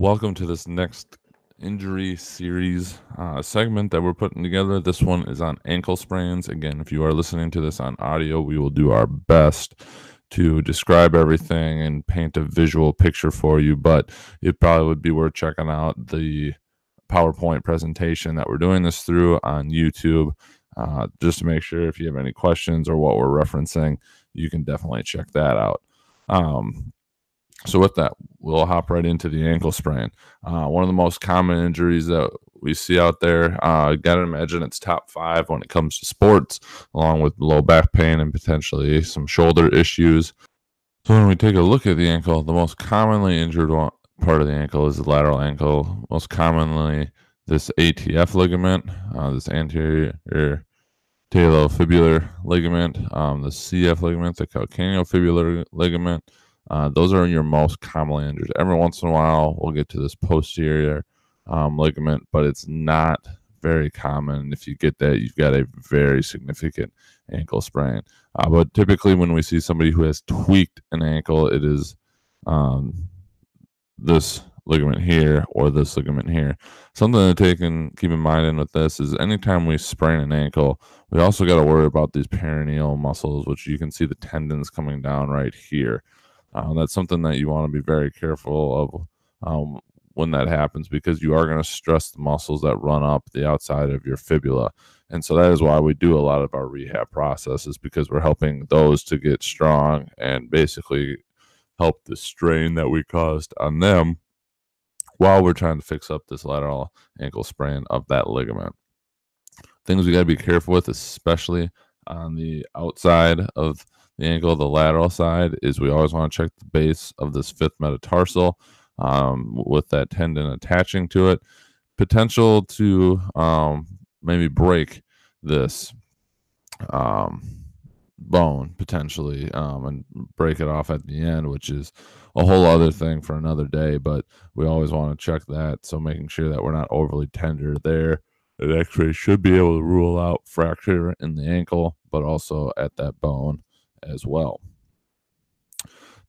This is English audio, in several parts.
welcome to this next injury series uh, segment that we're putting together. This one is on ankle sprains. Again, if you are listening to this on audio, we will do our best to describe everything and paint a visual picture for you, but it probably would be worth checking out the PowerPoint presentation that we're doing this through on YouTube. Uh, just to make sure if you have any questions or what we're referencing, you can definitely check that out. Um, so with that, we'll hop right into the ankle sprain. Uh, one of the most common injuries that we see out there. Uh, gotta imagine it's top five when it comes to sports, along with low back pain and potentially some shoulder issues. So when we take a look at the ankle, the most commonly injured one, part of the ankle is the lateral ankle. Most commonly, this ATF ligament, uh, this anterior talofibular ligament, um, the CF ligament, the calcaneofibular ligament. Uh, those are your most commonly injured. Every once in a while, we'll get to this posterior um, ligament, but it's not very common. If you get that, you've got a very significant ankle sprain. Uh, but typically, when we see somebody who has tweaked an ankle, it is um, this ligament here or this ligament here. Something to take and keep in mind in with this is anytime we sprain an ankle, we also got to worry about these peroneal muscles, which you can see the tendons coming down right here. Uh, that's something that you want to be very careful of um, when that happens because you are going to stress the muscles that run up the outside of your fibula. And so that is why we do a lot of our rehab processes because we're helping those to get strong and basically help the strain that we caused on them while we're trying to fix up this lateral ankle sprain of that ligament. Things we got to be careful with, especially on the outside of the ankle, the lateral side, is we always want to check the base of this fifth metatarsal um, with that tendon attaching to it. Potential to um, maybe break this um, bone potentially um, and break it off at the end, which is a whole other thing for another day. But we always want to check that. So making sure that we're not overly tender there. An x ray should be able to rule out fracture in the ankle, but also at that bone as well.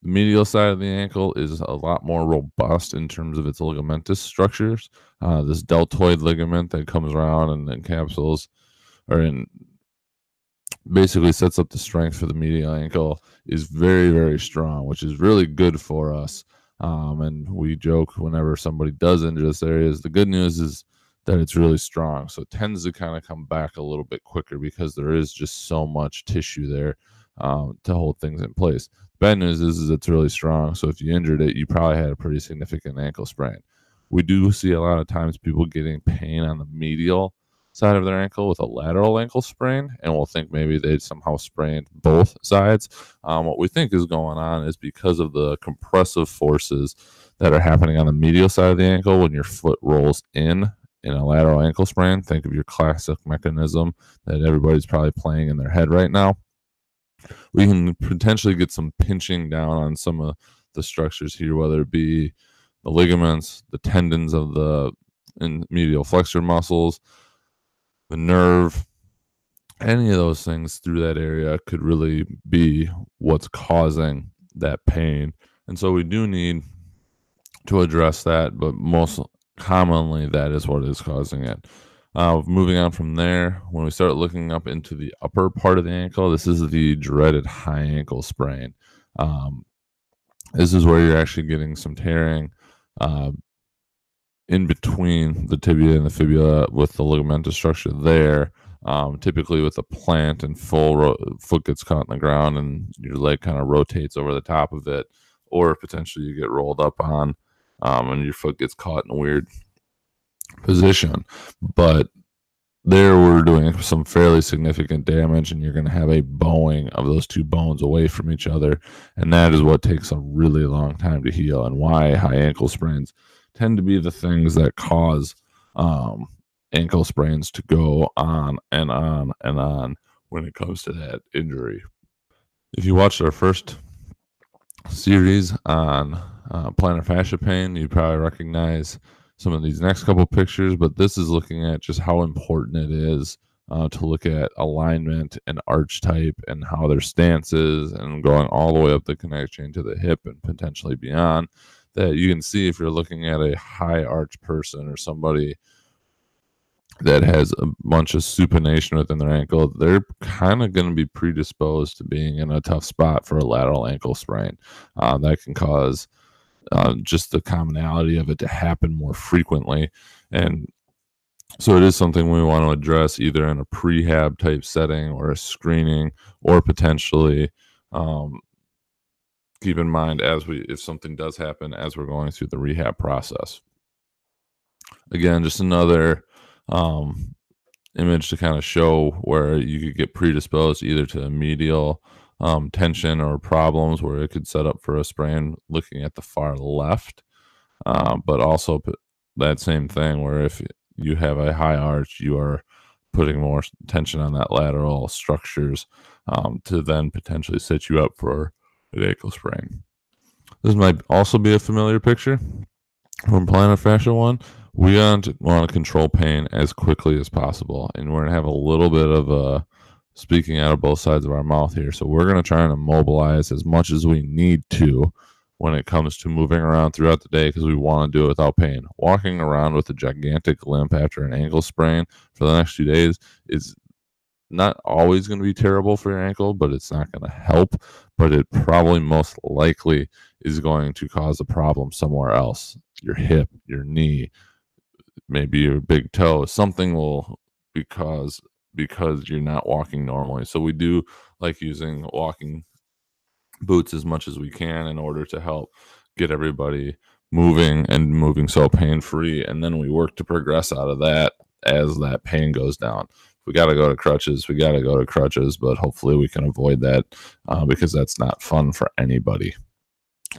The medial side of the ankle is a lot more robust in terms of its ligamentous structures. Uh, this deltoid ligament that comes around and encapsulates or in basically sets up the strength for the medial ankle is very very strong, which is really good for us. Um, and we joke whenever somebody does injure this area. Is the good news is that it's really strong, so it tends to kind of come back a little bit quicker because there is just so much tissue there um, to hold things in place. Bad news is, is it's really strong. So if you injured it, you probably had a pretty significant ankle sprain. We do see a lot of times people getting pain on the medial side of their ankle with a lateral ankle sprain, and we'll think maybe they somehow sprained both sides. Um, what we think is going on is because of the compressive forces that are happening on the medial side of the ankle when your foot rolls in in a lateral ankle sprain. Think of your classic mechanism that everybody's probably playing in their head right now we can potentially get some pinching down on some of the structures here, whether it be the ligaments, the tendons of the and medial flexor muscles, the nerve, any of those things through that area could really be what's causing that pain. And so we do need to address that, but most commonly that is what is causing it. Uh, moving on from there, when we start looking up into the upper part of the ankle, this is the dreaded high ankle sprain. Um, this is where you're actually getting some tearing uh, in between the tibia and the fibula with the ligamentous structure there. Um, typically, with a plant and full ro- foot gets caught in the ground and your leg kind of rotates over the top of it, or potentially you get rolled up on um, and your foot gets caught in a weird position. But there we're doing some fairly significant damage, and you're going to have a bowing of those two bones away from each other. And that is what takes a really long time to heal, and why high ankle sprains tend to be the things that cause um, ankle sprains to go on and on and on when it comes to that injury. If you watched our first series on uh, plantar fascia pain, you probably recognize some of these next couple pictures, but this is looking at just how important it is uh, to look at alignment and arch type and how their stance is and going all the way up the kinetic chain to the hip and potentially beyond. that you can see if you're looking at a high arch person or somebody that has a bunch of supination within their ankle, they're kind of going to be predisposed to being in a tough spot for a lateral ankle sprain. Uh, that can cause uh, just the commonality of it to happen more frequently. And so it is something we want to address either in a prehab type setting or a screening or potentially um, keep in mind as we if something does happen as we're going through the rehab process. Again, just another um, image to kind of show where you could get predisposed either to a medial um, tension or problems where it could set up for a sprain looking at the far left. Uh, but also that same thing where if you have a high arch, you are putting more tension on that lateral structures um, to then potentially set you up for an ankle sprain. This might also be a familiar picture from plantar fascia one. We want to, want to control pain as quickly as possible, and we're gonna have a little bit of a speaking out of both sides of our mouth here. So we're gonna try and mobilize as much as we need to when it comes to moving around throughout the day because we want to do it without pain. Walking around with a gigantic limp after an ankle sprain for the next few days is not always going to be terrible for your ankle, but it's not going to help. But it probably most likely is going to cause a problem somewhere else your hip, your knee, maybe your big toe. Something will because because you're not walking normally. So we do like using walking boots as much as we can in order to help get everybody moving and moving so pain free and then we work to progress out of that as that pain goes down. We got to go to crutches we got to go to crutches but hopefully we can avoid that uh, because that's not fun for anybody.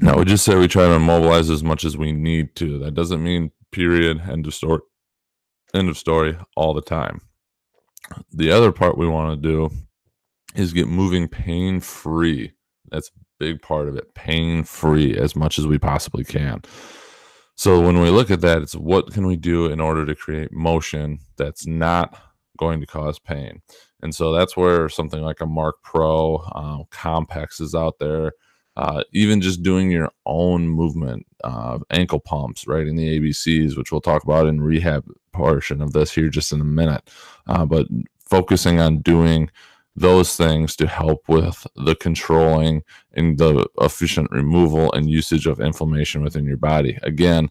Now we just say we try to immobilize as much as we need to. That doesn't mean period end of story end of story all the time the other part we want to do is get moving pain free that's a big part of it. Pain free as much as we possibly can. So when we look at that, it's what can we do in order to create motion that's not going to cause pain? And so that's where something like a Marc Pro, uh, Compex is out there. Uh, even just doing your own movement, uh, ankle pumps, right in the ABCs, which we'll talk about in rehab portion of this here just in a minute. Uh, but focusing on doing those things to help with the controlling and the efficient removal and usage of inflammation within your body. Again,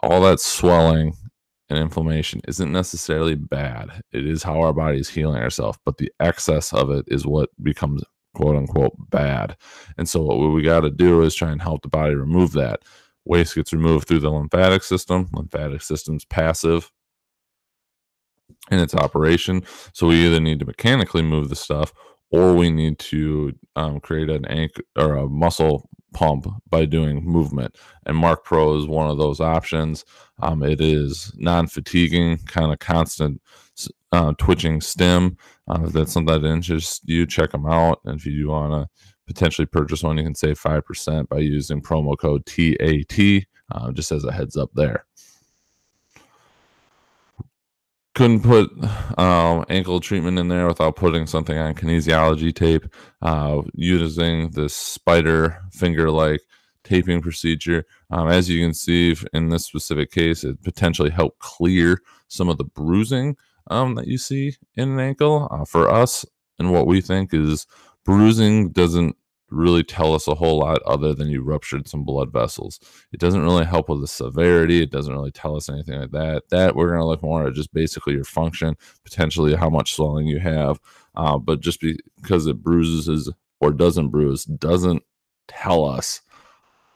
all that swelling and inflammation isn't necessarily bad. It is how our body is healing ourselves, but the excess of it is what becomes quote unquote bad. And so what we got to do is try and help the body remove that. Waste gets removed through the lymphatic system. Lymphatic system's passive in its operation. So we either need to mechanically move the stuff or we need to um, create an ankle or a muscle pump by doing movement. And Marc Pro is one of those options. Um, it is non-fatiguing, kind of constant uh, twitching stem. Uh, if that's something that interests you, check them out. And if you do want to potentially purchase one, you can save five percent by using promo code TAT. Uh, just as a heads up there couldn't put um, ankle treatment in there without putting something on kinesiology tape, uh, using this spider finger like taping procedure. Um, as you can see in this specific case, it potentially helped clear some of the bruising um, that you see in an ankle. Uh, for us, and what we think is bruising doesn't really tell us a whole lot other than you ruptured some blood vessels. It doesn't really help with the severity. It doesn't really tell us anything like that. That we're going to look more at just basically your function, potentially how much swelling you have. Uh, but just because it bruises or doesn't bruise doesn't tell us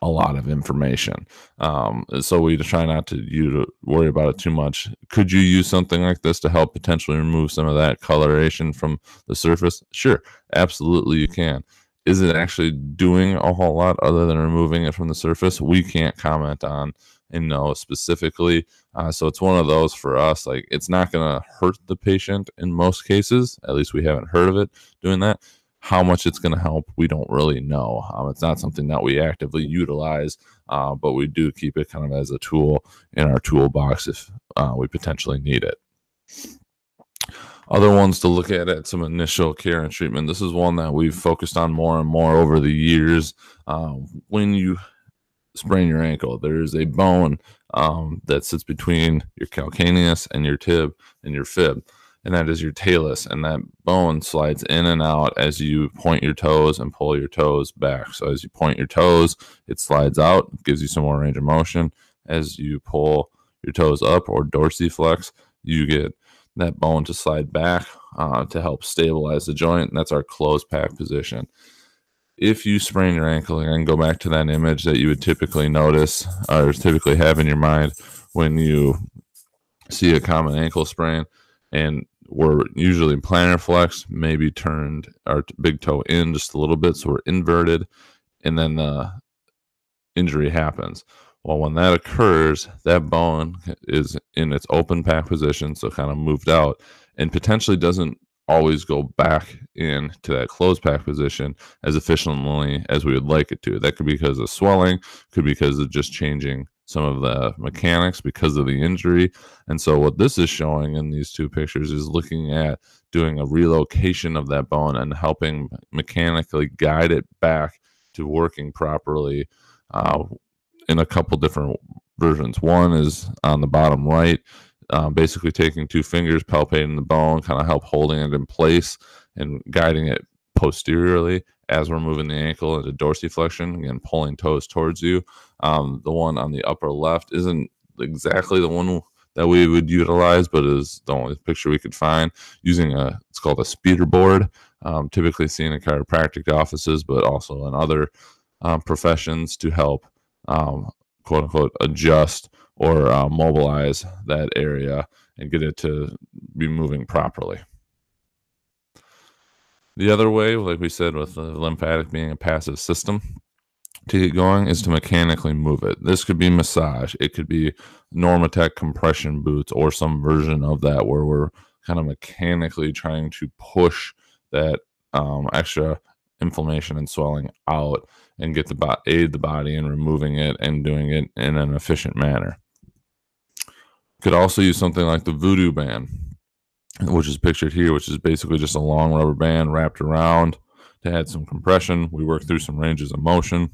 a lot of information. Um, so we try not to you to worry about it too much. Could you use something like this to help potentially remove some of that coloration from the surface? Sure, absolutely you can is it actually doing a whole lot other than removing it from the surface? We can't comment on and know specifically. Uh, so it's one of those for us. Like it's not going to hurt the patient in most cases. At least we haven't heard of it doing that. How much it's going to help, we don't really know. Um, it's not something that we actively utilize, uh, but we do keep it kind of as a tool in our toolbox if uh, we potentially need it. Other ones to look at at some initial care and treatment. This is one that we've focused on more and more over the years. Uh, when you sprain your ankle. There is a bone um, that sits between your calcaneus and your tib and your fib, and that is your talus. And that bone slides in and out as you point your toes and pull your toes back. So as you point your toes, it slides out, gives you some more range of motion. As you pull your toes up or dorsiflex, you get that bone to slide back uh, to help stabilize the joint. And that's our closed pack position if you sprain your ankle and go back to that image that you would typically notice or typically have in your mind when you see a common ankle sprain and we're usually plantar flex maybe turned our big toe in just a little bit so we're inverted and then the injury happens well when that occurs that bone is in its open pack position so kind of moved out and potentially doesn't always go back in to that closed pack position as efficiently as we would like it to. That could be because of swelling, could be because of just changing some of the mechanics because of the injury. And so what this is showing in these two pictures is looking at doing a relocation of that bone and helping mechanically guide it back to working properly uh, in a couple different versions. One is on the bottom right um, basically taking two fingers, palpating the bone, kind of help holding it in place and guiding it posteriorly as we're moving the ankle into dorsiflexion, again, pulling toes towards you. Um, the one on the upper left isn't exactly the one that we would utilize, but is the only picture we could find using a, it's called a speeder board, um, typically seen in chiropractic offices, but also in other um, professions to help um, quote unquote adjust or uh, mobilize that area and get it to be moving properly. The other way, like we said, with the lymphatic being a passive system to get going, is to mechanically move it. This could be massage, it could be Normatec compression boots, or some version of that where we're kind of mechanically trying to push that um, extra inflammation and swelling out and get the bo- aid the body in removing it and doing it in an efficient manner. Could also use something like the voodoo band, which is pictured here, which is basically just a long rubber band wrapped around to add some compression. We work through some ranges of motion,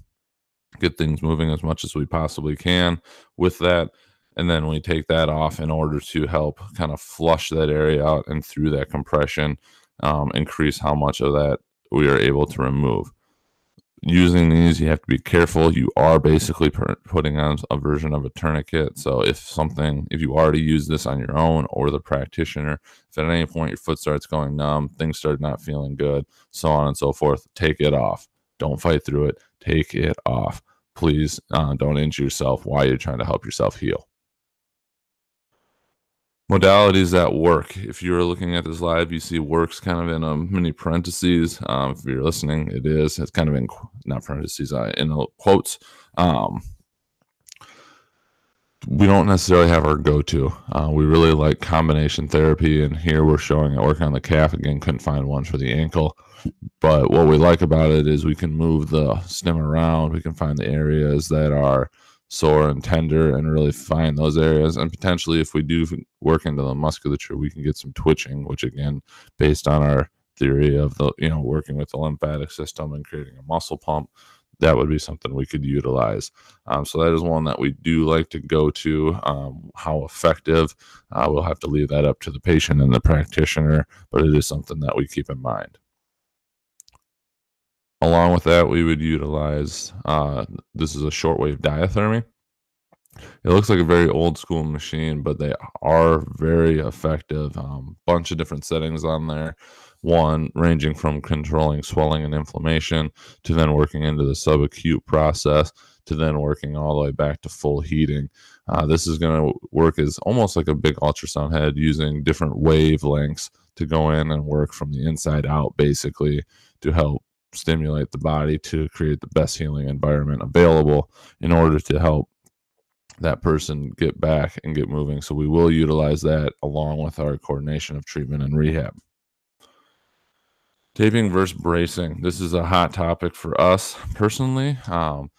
get things moving as much as we possibly can with that. And then we take that off in order to help kind of flush that area out and through that compression, um, increase how much of that we are able to remove using these, you have to be careful. You are basically per- putting on a version of a tourniquet. So if something, if you already use this on your own or the practitioner, if at any point your foot starts going numb, things start not feeling good, so on and so forth, take it off. Don't fight through it. Take it off. Please uh, don't injure yourself while you're trying to help yourself heal modalities that work. If you're looking at this live, you see works kind of in a mini parentheses. Um, if you're listening, it is. It's kind of in not parentheses, uh, in quotes. Um, we don't necessarily have our go-to. Uh, we really like combination therapy, and here we're showing it working on the calf. Again, couldn't find one for the ankle, but what we like about it is we can move the stem around. We can find the areas that are sore and tender and really find those areas. And potentially, if we do work into the musculature, we can get some twitching, which again, based on our theory of the, you know, working with the lymphatic system and creating a muscle pump, that would be something we could utilize. Um, so that is one that we do like to go to. Um, how effective, uh, we'll have to leave that up to the patient and the practitioner, but it is something that we keep in mind. Along with that, we would utilize uh, this is a shortwave diathermy. It looks like a very old school machine, but they are very effective. Um, bunch of different settings on there. One ranging from controlling swelling and inflammation to then working into the subacute process to then working all the way back to full heating. Uh, this is going to work as almost like a big ultrasound head using different wavelengths to go in and work from the inside out, basically, to help stimulate the body to create the best healing environment available in order to help that person get back and get moving. So we will utilize that along with our coordination of treatment and rehab. Taping versus bracing. This is a hot topic for us personally. Um,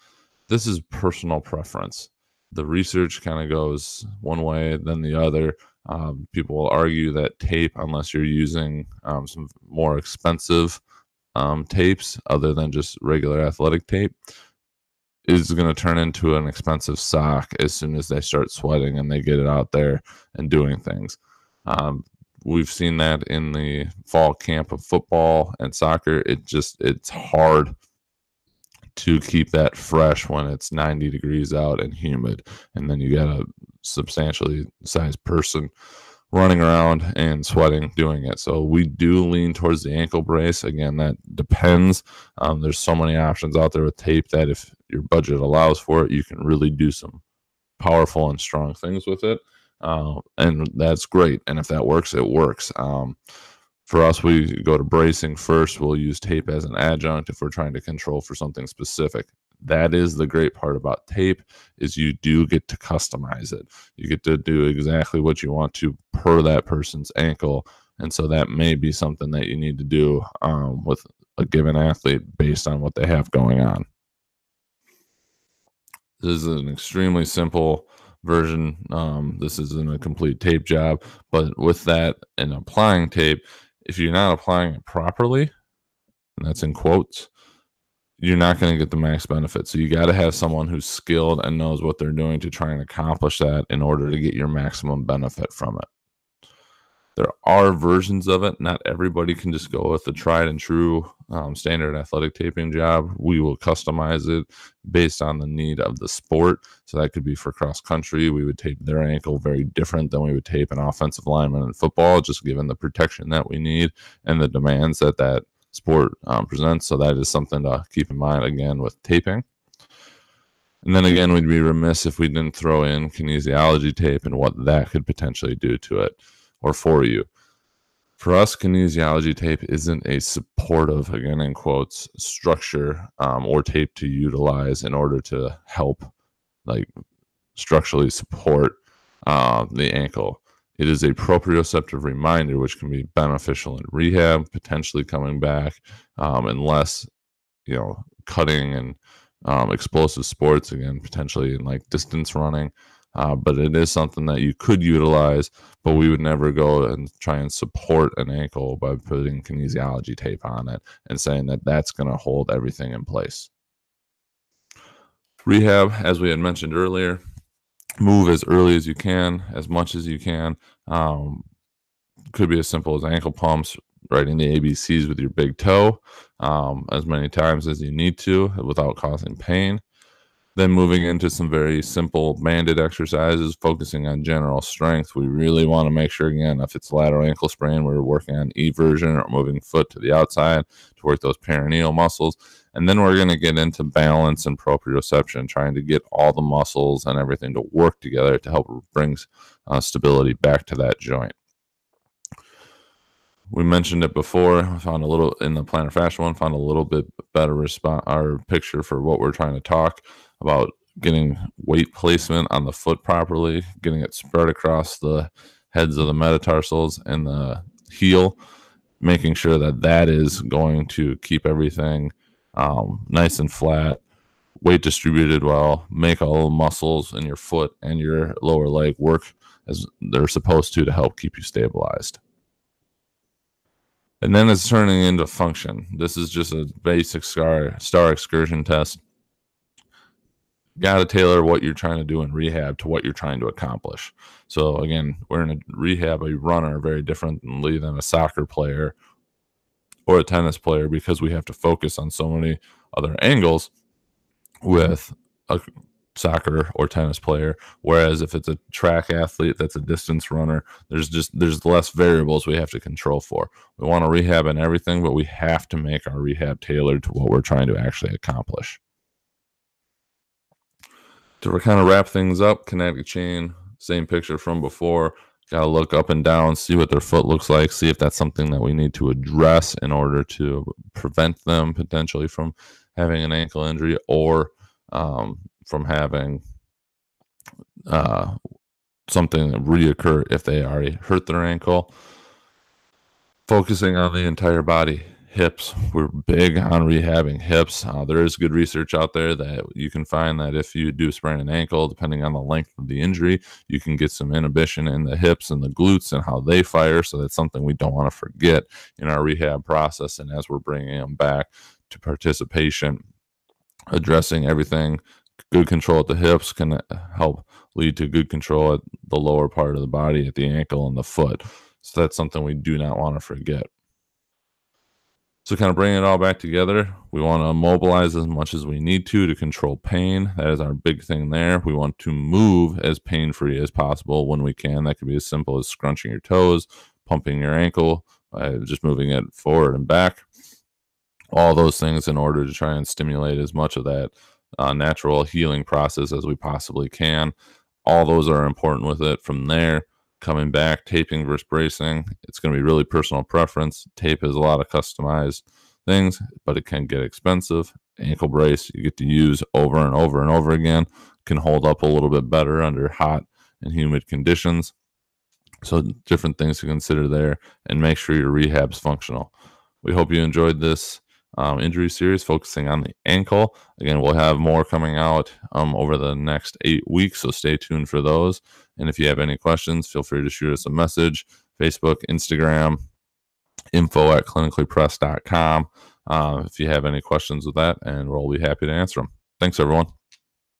this is personal preference. The research kind of goes one way, then the other. Um, people will argue that tape, unless you're using um, some more expensive um, tapes other than just regular athletic tape is going to turn into an expensive sock as soon as they start sweating and they get it out there and doing things. Um, we've seen that in the fall camp of football and soccer. It just it's hard to keep that fresh when it's 90 degrees out and humid, and then you got a substantially sized person running around and sweating doing it. So we do lean towards the ankle brace. Again, that depends. Um, there's so many options out there with tape that if your budget allows for it, you can really do some powerful and strong things with it. Uh, and that's great. And if that works, it works. Um, for us, we go to bracing first. We'll use tape as an adjunct if we're trying to control for something specific that is the great part about tape is you do get to customize it. You get to do exactly what you want to per that person's ankle and so that may be something that you need to do um, with a given athlete based on what they have going on. This is an extremely simple version um, this isn't a complete tape job but with that and applying tape if you're not applying it properly and that's in quotes you're not going to get the max benefit. So you got to have someone who's skilled and knows what they're doing to try and accomplish that in order to get your maximum benefit from it. There are versions of it. Not everybody can just go with the tried and true um, standard athletic taping job. We will customize it based on the need of the sport. So that could be for cross country. We would tape their ankle very different than we would tape an offensive lineman in football, just given the protection that we need and the demands that that sport um, presents. So that is something to keep in mind again with taping. And then again, we'd be remiss if we didn't throw in kinesiology tape and what that could potentially do to it or for you. For us, kinesiology tape isn't a supportive, again in quotes, structure um, or tape to utilize in order to help, like, structurally support uh, the ankle. It is a proprioceptive reminder, which can be beneficial in rehab, potentially coming back, um, unless you know cutting and um, explosive sports again, potentially in like distance running. Uh, but it is something that you could utilize, but we would never go and try and support an ankle by putting kinesiology tape on it and saying that that's going to hold everything in place. Rehab, as we had mentioned earlier, move as early as you can, as much as you can. Um, could be as simple as ankle pumps, writing the ABCs with your big toe um, as many times as you need to without causing pain. Then moving into some very simple banded exercises, focusing on general strength. We really want to make sure, again, if it's lateral ankle sprain, we're working on eversion or moving foot to the outside to work those peroneal muscles. And then we're going to get into balance and proprioception, trying to get all the muscles and everything to work together to help bring uh, stability back to that joint. We mentioned it before. I found a little in the plantar fascia one, found a little bit better response, our picture for what we're trying to talk about getting weight placement on the foot properly, getting it spread across the heads of the metatarsals and the heel, making sure that that is going to keep everything um, nice and flat, weight distributed well, make all the muscles in your foot and your lower leg work as they're supposed to to help keep you stabilized. And then it's turning into function. This is just a basic star, star excursion test got to tailor what you're trying to do in rehab to what you're trying to accomplish. So again, we're in a rehab, a runner very differently than a soccer player or a tennis player because we have to focus on so many other angles with a soccer or tennis player. Whereas if it's a track athlete that's a distance runner there's just there's less variables we have to control for. We want to rehab and everything but we have to make our rehab tailored to what we're trying to actually accomplish to kind of wrap things up, kinetic chain, same picture from before. Got to look up and down, see what their foot looks like, see if that's something that we need to address in order to prevent them potentially from having an ankle injury or um, from having uh, something reoccur if they already hurt their ankle. Focusing on the entire body hips. We're big on rehabbing hips. Uh, there is good research out there that you can find that if you do sprain an ankle, depending on the length of the injury, you can get some inhibition in the hips and the glutes and how they fire. So that's something we don't want to forget in our rehab process. And as we're bringing them back to participation, addressing everything good control at the hips can help lead to good control at the lower part of the body, at the ankle and the foot. So that's something we do not want to forget. So, kind of bringing it all back together, we want to mobilize as much as we need to to control pain. That is our big thing there. We want to move as pain free as possible when we can. That could be as simple as scrunching your toes, pumping your ankle, uh, just moving it forward and back. All those things in order to try and stimulate as much of that uh, natural healing process as we possibly can. All those are important with it. From there, coming back, taping versus bracing. It's going to be really personal preference. Tape has a lot of customized things, but it can get expensive. Ankle brace you get to use over and over and over again can hold up a little bit better under hot and humid conditions. So different things to consider there, and make sure your rehab's functional. We hope you enjoyed this um, injury series focusing on the ankle. Again, we'll have more coming out um, over the next eight weeks, so stay tuned for those. And if you have any questions, feel free to shoot us a message Facebook, Instagram, info at clinicallypress.com. Uh, if you have any questions with that, and we'll be happy to answer them. Thanks, everyone.